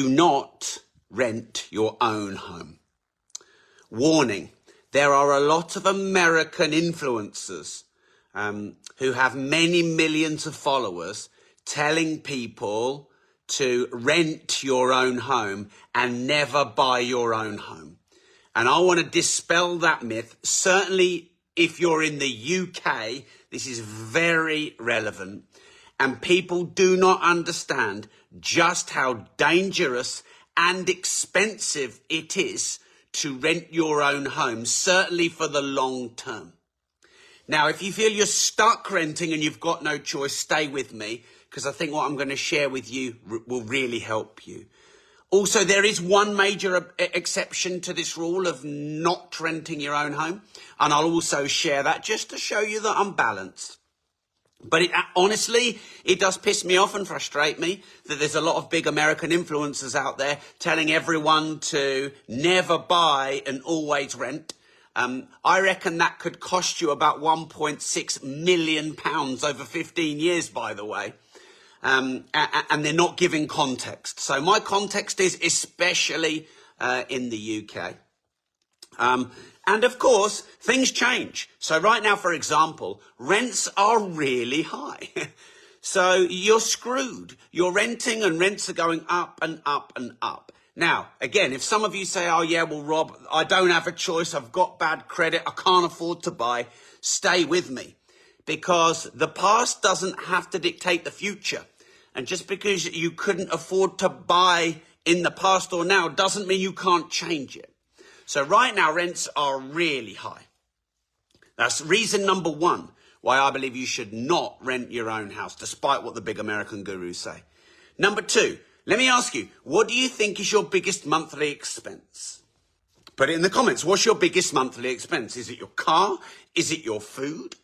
do not rent your own home. Warning there are a lot of American influencers um, who have many millions of followers telling people to rent your own home and never buy your own home. And I want to dispel that myth. Certainly, if you're in the UK, this is very relevant. And people do not understand just how dangerous and expensive it is to rent your own home, certainly for the long term. Now, if you feel you're stuck renting and you've got no choice, stay with me because I think what I'm going to share with you will really help you. Also, there is one major exception to this rule of not renting your own home, and I'll also share that just to show you that I'm balanced. But it, honestly, it does piss me off and frustrate me that there's a lot of big American influencers out there telling everyone to never buy and always rent. Um, I reckon that could cost you about 1.6 million pounds over 15 years, by the way. Um, and they're not giving context. So my context is especially uh, in the UK. Um, and of course, things change. So right now, for example, rents are really high. so you're screwed. You're renting and rents are going up and up and up. Now, again, if some of you say, oh yeah, well, Rob, I don't have a choice. I've got bad credit. I can't afford to buy. Stay with me because the past doesn't have to dictate the future. And just because you couldn't afford to buy in the past or now doesn't mean you can't change it. So right now, rents are really high. That's reason number one why I believe you should not rent your own house, despite what the big American gurus say. Number two, let me ask you, what do you think is your biggest monthly expense? Put it in the comments. What's your biggest monthly expense? Is it your car? Is it your food?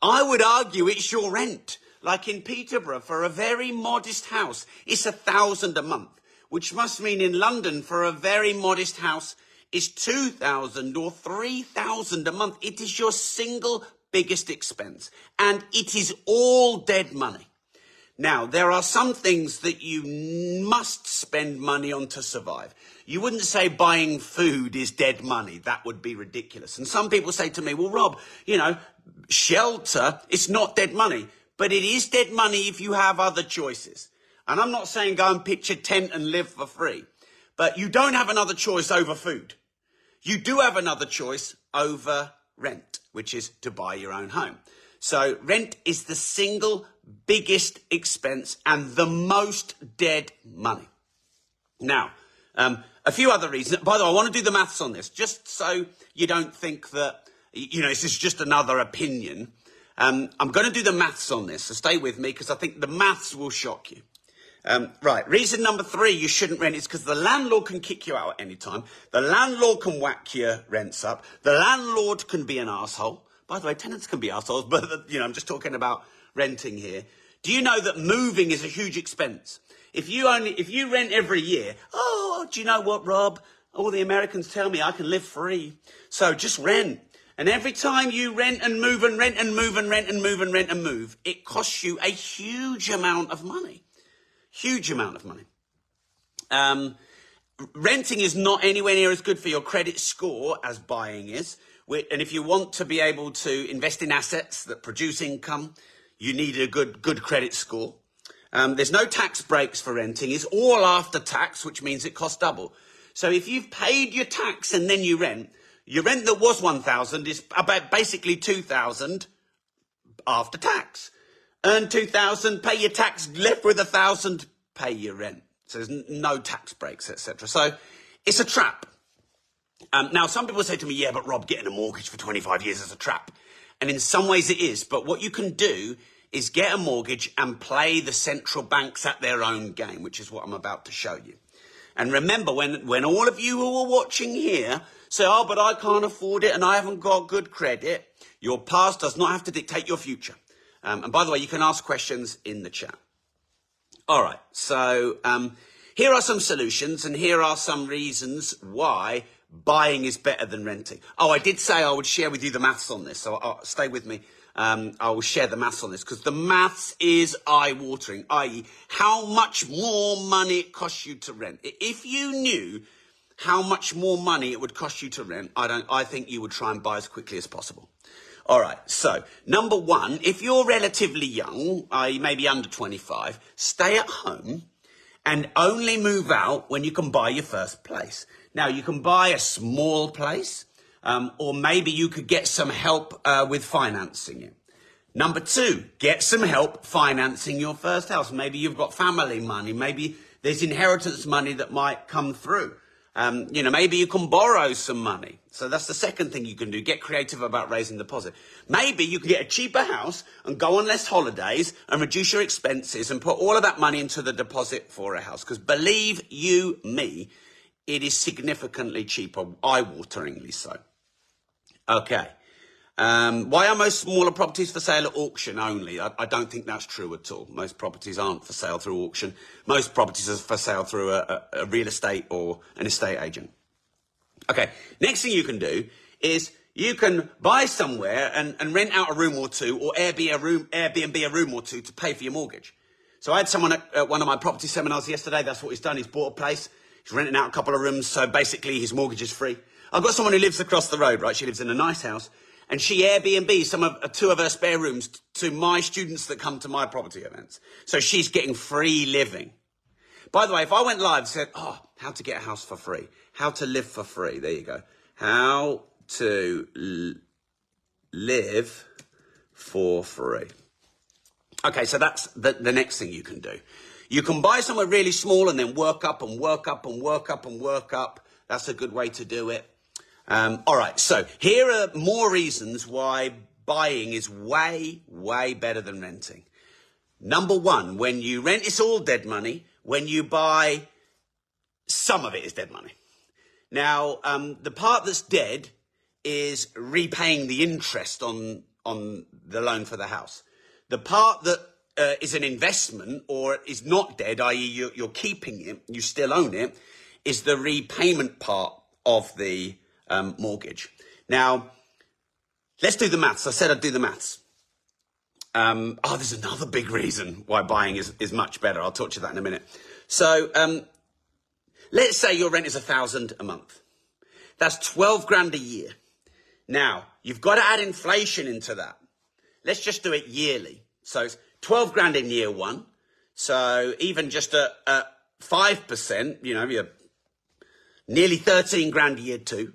I would argue it's your rent. Like in Peterborough, for a very modest house, it's a thousand a month which must mean in London for a very modest house is 2,000 or 3,000 a month. It is your single biggest expense and it is all dead money. Now, there are some things that you must spend money on to survive. You wouldn't say buying food is dead money. That would be ridiculous. And some people say to me, well, Rob, you know, shelter, it's not dead money, but it is dead money if you have other choices. And I'm not saying go and pitch a tent and live for free, but you don't have another choice over food. You do have another choice over rent, which is to buy your own home. So rent is the single biggest expense and the most dead money. Now, um, a few other reasons. By the way, I want to do the maths on this, just so you don't think that, you know, this is just another opinion. Um, I'm going to do the maths on this, so stay with me because I think the maths will shock you. Um, right, reason number three you shouldn't rent is because the landlord can kick you out at any time. The landlord can whack your rents up. The landlord can be an asshole. By the way, tenants can be assholes, but you know, I'm just talking about renting here. Do you know that moving is a huge expense? If you only, if you rent every year, oh, do you know what, Rob? All the Americans tell me I can live free. So just rent. And every time you rent and move and rent and move and rent and move and rent and move, it costs you a huge amount of money. Huge amount of money. Um, renting is not anywhere near as good for your credit score as buying is. And if you want to be able to invest in assets that produce income, you need a good, good credit score. Um, there's no tax breaks for renting. It's all after tax, which means it costs double. So if you've paid your tax and then you rent, your rent that was 1,000 is about basically 2,000 after tax earn 2000 pay your tax, left with a 1000 pay your rent. So there's no tax breaks, etc. So it's a trap. Um, now, some people say to me, yeah, but Rob, getting a mortgage for 25 years is a trap. And in some ways it is. But what you can do is get a mortgage and play the central banks at their own game, which is what I'm about to show you. And remember, when, when all of you who are watching here say, oh, but I can't afford it and I haven't got good credit, your past does not have to dictate your future. Um, and by the way, you can ask questions in the chat. All right, so um, here are some solutions, and here are some reasons why buying is better than renting. Oh, I did say I would share with you the maths on this, so I'll, stay with me. um, I will share the maths on this because the maths is eye-watering, i.e., how much more money it costs you to rent. If you knew how much more money it would cost you to rent, I don't. I think you would try and buy as quickly as possible. All right. So number one, if you're relatively young, i.e., maybe under 25, stay at home and only move out when you can buy your first place. Now you can buy a small place um, or maybe you could get some help uh, with financing it. Number two, get some help financing your first house. Maybe you've got family money. Maybe there's inheritance money that might come through. Um, you know, maybe you can borrow some money. So that's the second thing you can do. Get creative about raising the deposit. Maybe you can get a cheaper house and go on less holidays and reduce your expenses and put all of that money into the deposit for a house. Because believe you me, it is significantly cheaper, eye-wateringly so. Okay. Um, why are most smaller properties for sale at auction only? I, I, don't think that's true at all. Most properties aren't for sale through auction. Most properties are for sale through a, a, a real estate or an estate agent. Okay, next thing you can do is you can buy somewhere and, and rent out a room or two or Airbnb a, room, Airbnb a room or two to pay for your mortgage. So I had someone at, at one of my property seminars yesterday. That's what he's done. He's bought a place. He's renting out a couple of rooms. So basically his mortgage is free. I've got someone who lives across the road, right? She lives in a nice house and she Airbnb some of uh, two of her spare rooms to my students that come to my property events. So she's getting free living. By the way, if I went live and said, oh, how to get a house for free, how to live for free, there you go. How to l- live for free. Okay, so that's the, the next thing you can do. You can buy somewhere really small and then work up and work up and work up and work up. That's a good way to do it. Um, all right, so here are more reasons why buying is way, way better than renting. Number one, when you rent, it's all dead money. When you buy, some of it is dead money. Now, um, the part that's dead is repaying the interest on on the loan for the house. The part that uh, is an investment or is not dead, i.e., you're, you're keeping it, you still own it, is the repayment part of the um, mortgage. Now, let's do the maths. I said I'd do the maths. Um, oh, there's another big reason why buying is, is much better. I'll talk to you that in a minute. So, um, let's say your rent is a thousand a month. That's 12 grand a year. Now, you've got to add inflation into that. Let's just do it yearly. So it's 12 grand in year one. So even just a, a 5%, you know, you're nearly 13 grand a year two.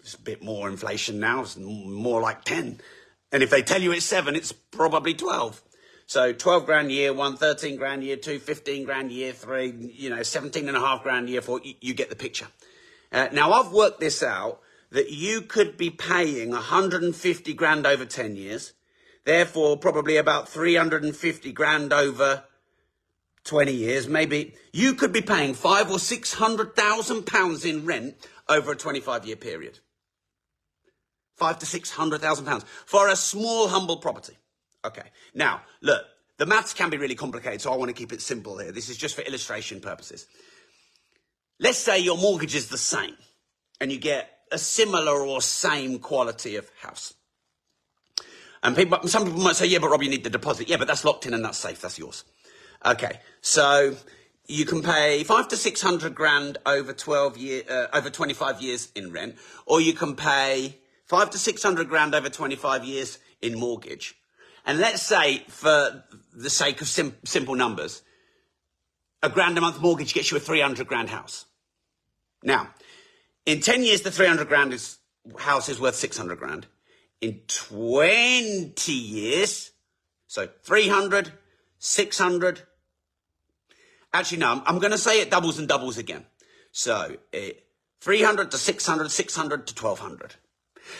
It's a bit more inflation now. It's more like 10. And if they tell you it's seven, it's probably 12. So 12 grand year one, 13 grand year two, 15 grand year three, you know, 17 and a half grand year four. You, you get the picture. Uh, now I've worked this out that you could be paying 150 grand over 10 years. Therefore, probably about 350 grand over 20 years, maybe you could be paying five or six hundred thousand pounds in rent over a 25 year period five to six hundred thousand pounds for a small, humble property. Okay. Now, look, the maths can be really complicated, so I want to keep it simple here. This is just for illustration purposes. Let's say your mortgage is the same and you get a similar or same quality of house. And people, some people might say, yeah, but Rob, you need the deposit. Yeah, but that's locked in and that's safe. That's yours. Okay. So you can pay five to six hundred grand over 12 year, uh, over 25 years in rent, or you can pay five to 600 grand over 25 years in mortgage. And let's say, for the sake of sim- simple numbers, a grand a month mortgage gets you a 300 grand house. Now, in 10 years, the 300 grand is, house is worth 600 grand. In 20 years, so 300, 600. Actually, no, I'm, I'm going to say it doubles and doubles again. So, uh, 300 to 600, 600 to 1200.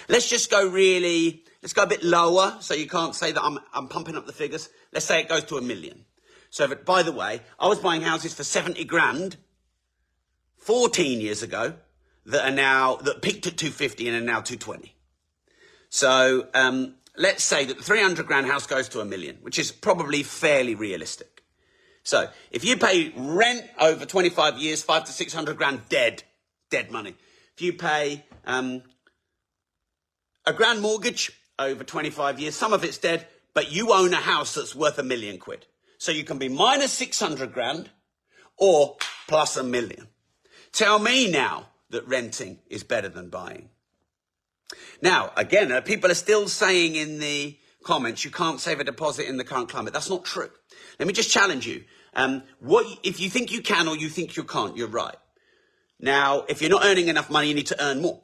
Let's just go really, let's go a bit lower so you can't say that I'm, I'm pumping up the figures. Let's say it goes to a million. So, it, by the way, I was buying houses for 70 grand 14 years ago that are now, that peaked at 250 and are now 220. So, um, let's say that the 300 grand house goes to a million, which is probably fairly realistic. So, if you pay rent over 25 years, five to 600 grand dead, dead money. If you pay um, a grand mortgage over 25 years. Some of it's dead, but you own a house that's worth a million quid. So you can be minus 600 grand or plus a million. Tell me now that renting is better than buying. Now, again, uh, people are still saying in the comments you can't save a deposit in the current climate. That's not true. Let me just challenge you. Um, what if you think you can or you think you can't? You're right. Now, if you're not earning enough money, you need to earn more.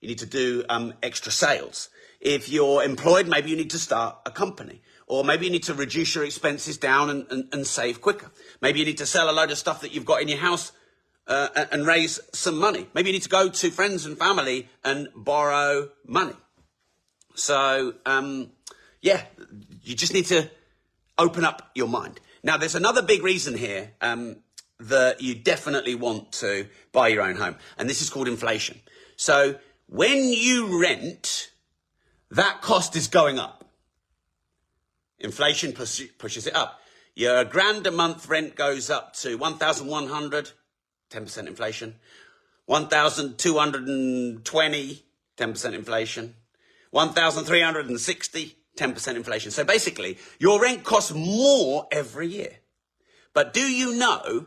You need to do um, extra sales. If you're employed, maybe you need to start a company. Or maybe you need to reduce your expenses down and, and, and save quicker. Maybe you need to sell a load of stuff that you've got in your house uh, and raise some money. Maybe you need to go to friends and family and borrow money. So, um, yeah, you just need to open up your mind. Now, there's another big reason here um, that you definitely want to buy your own home, and this is called inflation. So, when you rent, that cost is going up. Inflation pushes it up. Your grand a month rent goes up to 1,100, 10% inflation. 1,220, 10% inflation. 1,360, 10% inflation. So basically, your rent costs more every year. But do you know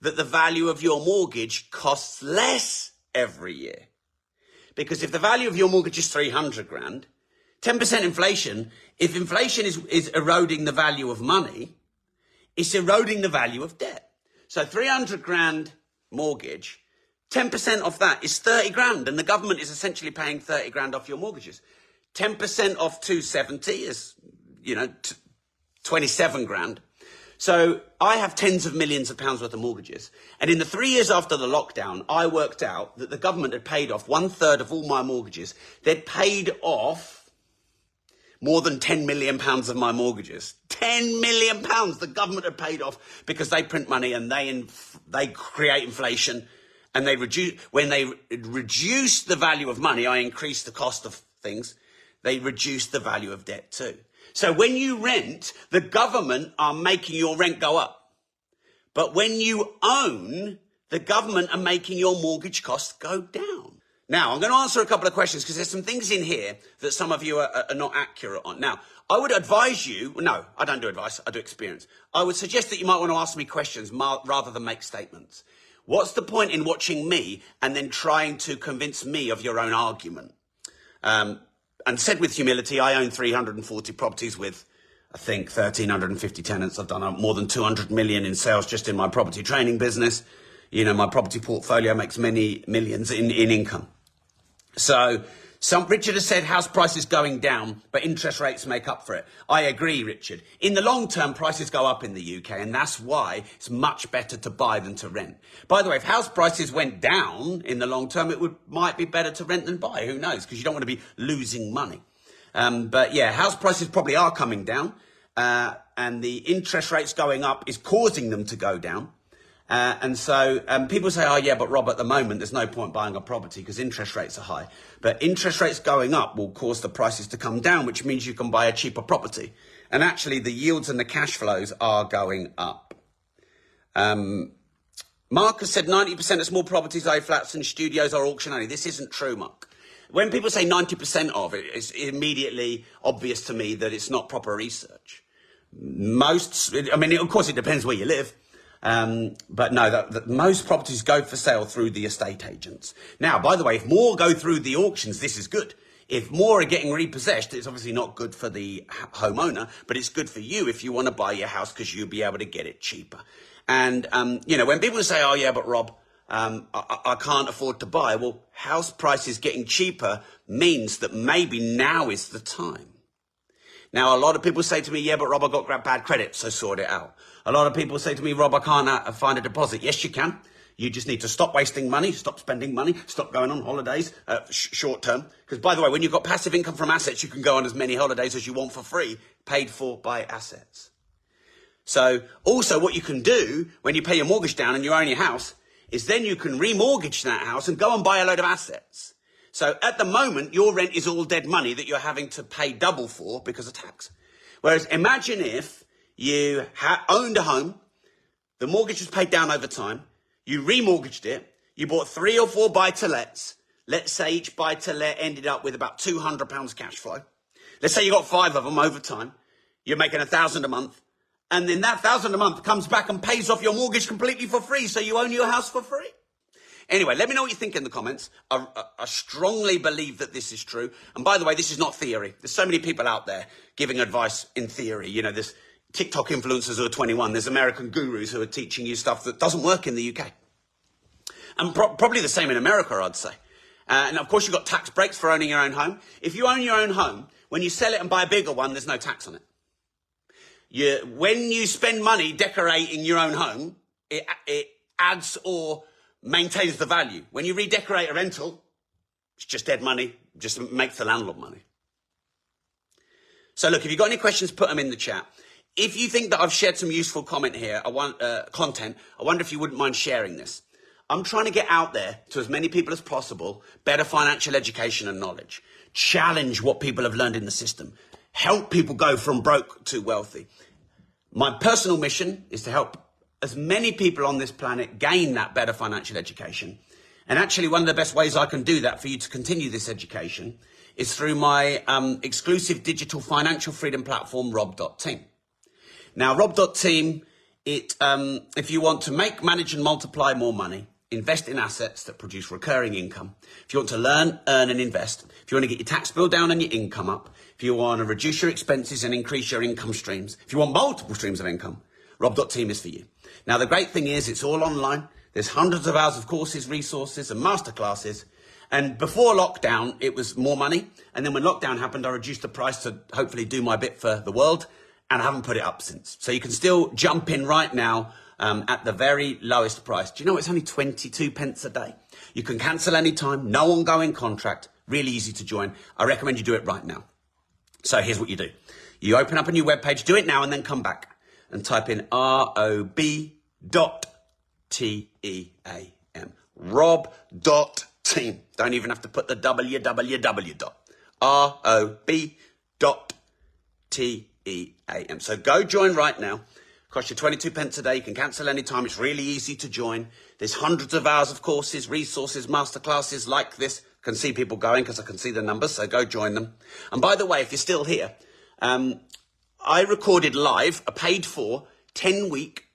that the value of your mortgage costs less every year? Because if the value of your mortgage is 300 grand, 10% inflation, if inflation is, is eroding the value of money, it's eroding the value of debt. So 300 grand mortgage, 10% of that is 30 grand, and the government is essentially paying 30 grand off your mortgages. 10% off 270 is, you know, t- 27 grand. So I have tens of millions of pounds worth of mortgages. And in the three years after the lockdown, I worked out that the government had paid off one third of all my mortgages. They'd paid off more than 10 million pounds of my mortgages. 10 million pounds the government had paid off because they print money and they, inf- they create inflation and they reduce, when they reduce the value of money, I increase the cost of things they reduce the value of debt too. So when you rent, the government are making your rent go up. But when you own, the government are making your mortgage costs go down. Now, I'm going to answer a couple of questions because there's some things in here that some of you are, are, not accurate on. Now, I would advise you, no, I don't do advice, I do experience. I would suggest that you might want to ask me questions rather than make statements. What's the point in watching me and then trying to convince me of your own argument? Um, and said with humility, I own 340 properties with, I think, 1,350 tenants. I've done uh, more than 200 million in sales just in my property training business. You know, my property portfolio makes many millions in, in income. So some, Richard has said house prices going down, but interest rates make up for it. I agree, Richard. In the long term, prices go up in the UK, and that's why it's much better to buy than to rent. By the way, if house prices went down in the long term, it would might be better to rent than buy. Who knows? Because you don't want to be losing money. Um, but yeah, house prices probably are coming down, uh, and the interest rates going up is causing them to go down. Uh, and so um, people say, oh, yeah, but Rob, at the moment, there's no point buying a property because interest rates are high. But interest rates going up will cause the prices to come down, which means you can buy a cheaper property. And actually, the yields and the cash flows are going up. Um, Mark has said 90% of small properties, A flats, and studios are auction only. This isn't true, Mark. When people say 90% of it, it's immediately obvious to me that it's not proper research. Most, I mean, of course, it depends where you live. Um, but no, that, that most properties go for sale through the estate agents. Now, by the way, if more go through the auctions, this is good. If more are getting repossessed, it's obviously not good for the homeowner, but it's good for you if you want to buy your house because you'll be able to get it cheaper. And, um, you know, when people say, oh, yeah, but Rob, um, I, I, can't afford to buy, well, house prices getting cheaper means that maybe now is the time. Now, a lot of people say to me, yeah, but Rob, I got bad credit, so sort it out. A lot of people say to me, Rob, I can't uh, find a deposit. Yes, you can. You just need to stop wasting money, stop spending money, stop going on holidays uh, sh- short term. Because, by the way, when you've got passive income from assets, you can go on as many holidays as you want for free, paid for by assets. So, also, what you can do when you pay your mortgage down and you own your house is then you can remortgage that house and go and buy a load of assets. So at the moment, your rent is all dead money that you're having to pay double for because of tax. Whereas imagine if you owned a home, the mortgage was paid down over time, you remortgaged it, you bought three or four buy to lets. Let's say each buy to let ended up with about £200 cash flow. Let's say you got five of them over time. You're making a thousand a month. And then that thousand a month comes back and pays off your mortgage completely for free. So you own your house for free. Anyway, let me know what you think in the comments. I, I, I, strongly believe that this is true. And by the way, this is not theory. There's so many people out there giving advice in theory. You know, there's TikTok influencers who are 21. There's American gurus who are teaching you stuff that doesn't work in the UK. And pro- probably the same in America, I'd say. Uh, and of course, you've got tax breaks for owning your own home. If you own your own home, when you sell it and buy a bigger one, there's no tax on it. You, when you spend money decorating your own home, it, it adds or maintains the value. When you redecorate a rental, it's just dead money, just makes the landlord money. So look, if you've got any questions, put them in the chat. If you think that I've shared some useful comment here, I want, uh, content, I wonder if you wouldn't mind sharing this. I'm trying to get out there to as many people as possible, better financial education and knowledge, challenge what people have learned in the system, help people go from broke to wealthy. My personal mission is to help as many people on this planet gain that better financial education. And actually, one of the best ways I can do that for you to continue this education is through my um, exclusive digital financial freedom platform, rob.team. Now, rob.team, it, um, if you want to make, manage, and multiply more money, invest in assets that produce recurring income, if you want to learn, earn, and invest, if you want to get your tax bill down and your income up, if you want to reduce your expenses and increase your income streams, if you want multiple streams of income, rob.team is for you. Now, the great thing is it's all online. There's hundreds of hours of courses, resources, and masterclasses. And before lockdown, it was more money. And then when lockdown happened, I reduced the price to hopefully do my bit for the world. And I haven't put it up since. So you can still jump in right now um, at the very lowest price. Do you know it's only 22 pence a day? You can cancel anytime, no ongoing contract, really easy to join. I recommend you do it right now. So here's what you do. You open up a new web page, do it now and then come back and type in R-O-B dot T-E-A-M. Rob dot team. Don't even have to put the www dot. R-O-B dot T-E-A-M. So go join right now. Cost you 22 pence a day. You can cancel anytime. It's really easy to join. There's hundreds of hours of courses, resources, masterclasses like this. I can see people going because I can see the numbers. So go join them. And by the way, if you're still here, um, I recorded live a paid for 10 week,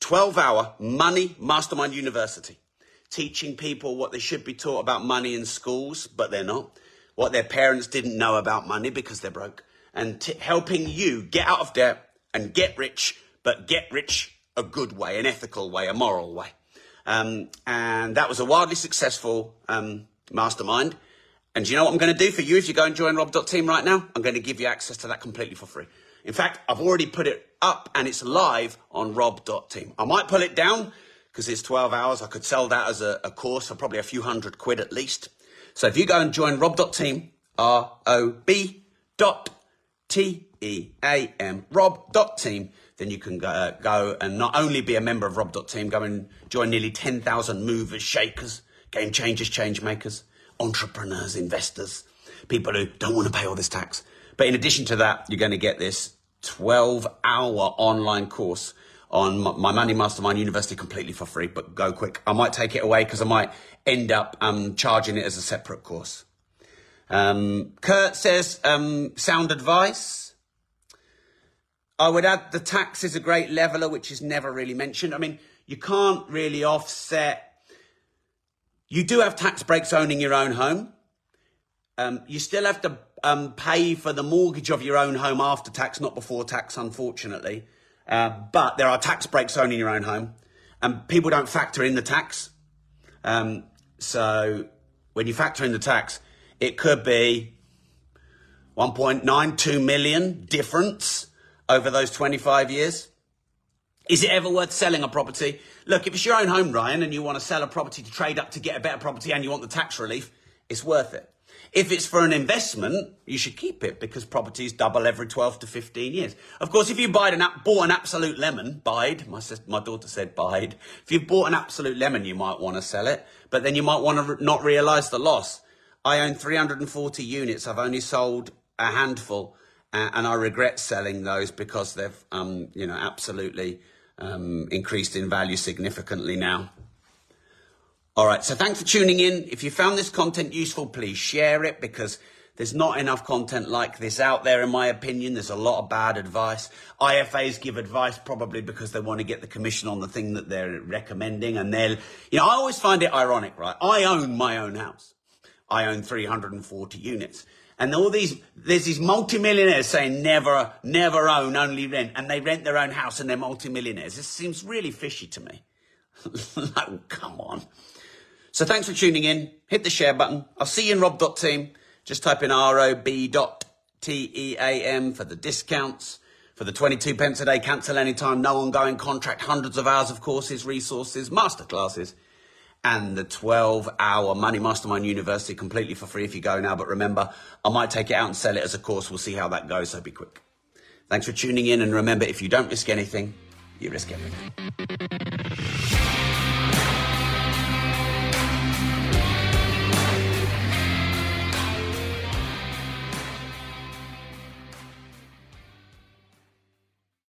12 hour money mastermind university, teaching people what they should be taught about money in schools, but they're not, what their parents didn't know about money because they're broke, and t- helping you get out of debt and get rich, but get rich a good way, an ethical way, a moral way. Um, and that was a wildly successful um, mastermind. And you know what I'm going to do for you if you go and join rob.team right now? I'm going to give you access to that completely for free. In fact, I've already put it up and it's live on rob.team. I might pull it down because it's 12 hours. I could sell that as a, a, course for probably a few hundred quid at least. So if you go and join rob.team, R-O-B dot T-E-A-M, rob.team, then you can go, uh, go and not only be a member of rob.team, go and join nearly 10,000 movers, shakers, game changers, change makers entrepreneurs, investors, people who don't want to pay all this tax. But in addition to that, you're going to get this 12 hour online course on my Money Mastermind University completely for free, but go quick. I might take it away because I might end up um, charging it as a separate course. Um, Kurt says, um, sound advice. I would add the tax is a great leveler, which is never really mentioned. I mean, you can't really offset you do have tax breaks owning your own home. Um, you still have to um, pay for the mortgage of your own home after tax, not before tax, unfortunately. Uh, but there are tax breaks owning your own home, and people don't factor in the tax. Um, so when you factor in the tax, it could be 1.92 million difference over those 25 years. Is it ever worth selling a property? Look, if it's your own home, Ryan, and you want to sell a property to trade up to get a better property and you want the tax relief, it's worth it. If it's for an investment, you should keep it because properties double every 12 to 15 years. Of course, if you buy an, bought an absolute lemon, bide, my, sister, my daughter said bide. If you bought an absolute lemon, you might want to sell it, but then you might want to re- not realize the loss. I own 340 units. I've only sold a handful, and I regret selling those because they've, um, you know, absolutely um, increased in value significantly now. All right, so thanks for tuning in. If you found this content useful, please share it because There's not enough content like this out there, in my opinion. There's a lot of bad advice. IFAs give advice probably because they want to get the commission on the thing that they're recommending. And they're, you know, I always find it ironic, right? I own my own house. I own 340 units. And all these, there's these multimillionaires saying never, never own, only rent. And they rent their own house and they're multimillionaires. This seems really fishy to me. like, come on. So thanks for tuning in. Hit the share button. I'll see you in rob.team. Just type in rob.team for the discounts, for the 22 pence a day, cancel anytime, no ongoing contract, hundreds of hours of courses, resources, masterclasses, and the 12 hour Money Mastermind University completely for free if you go now. But remember, I might take it out and sell it as a course. We'll see how that goes, so be quick. Thanks for tuning in. And remember, if you don't risk anything, you risk everything.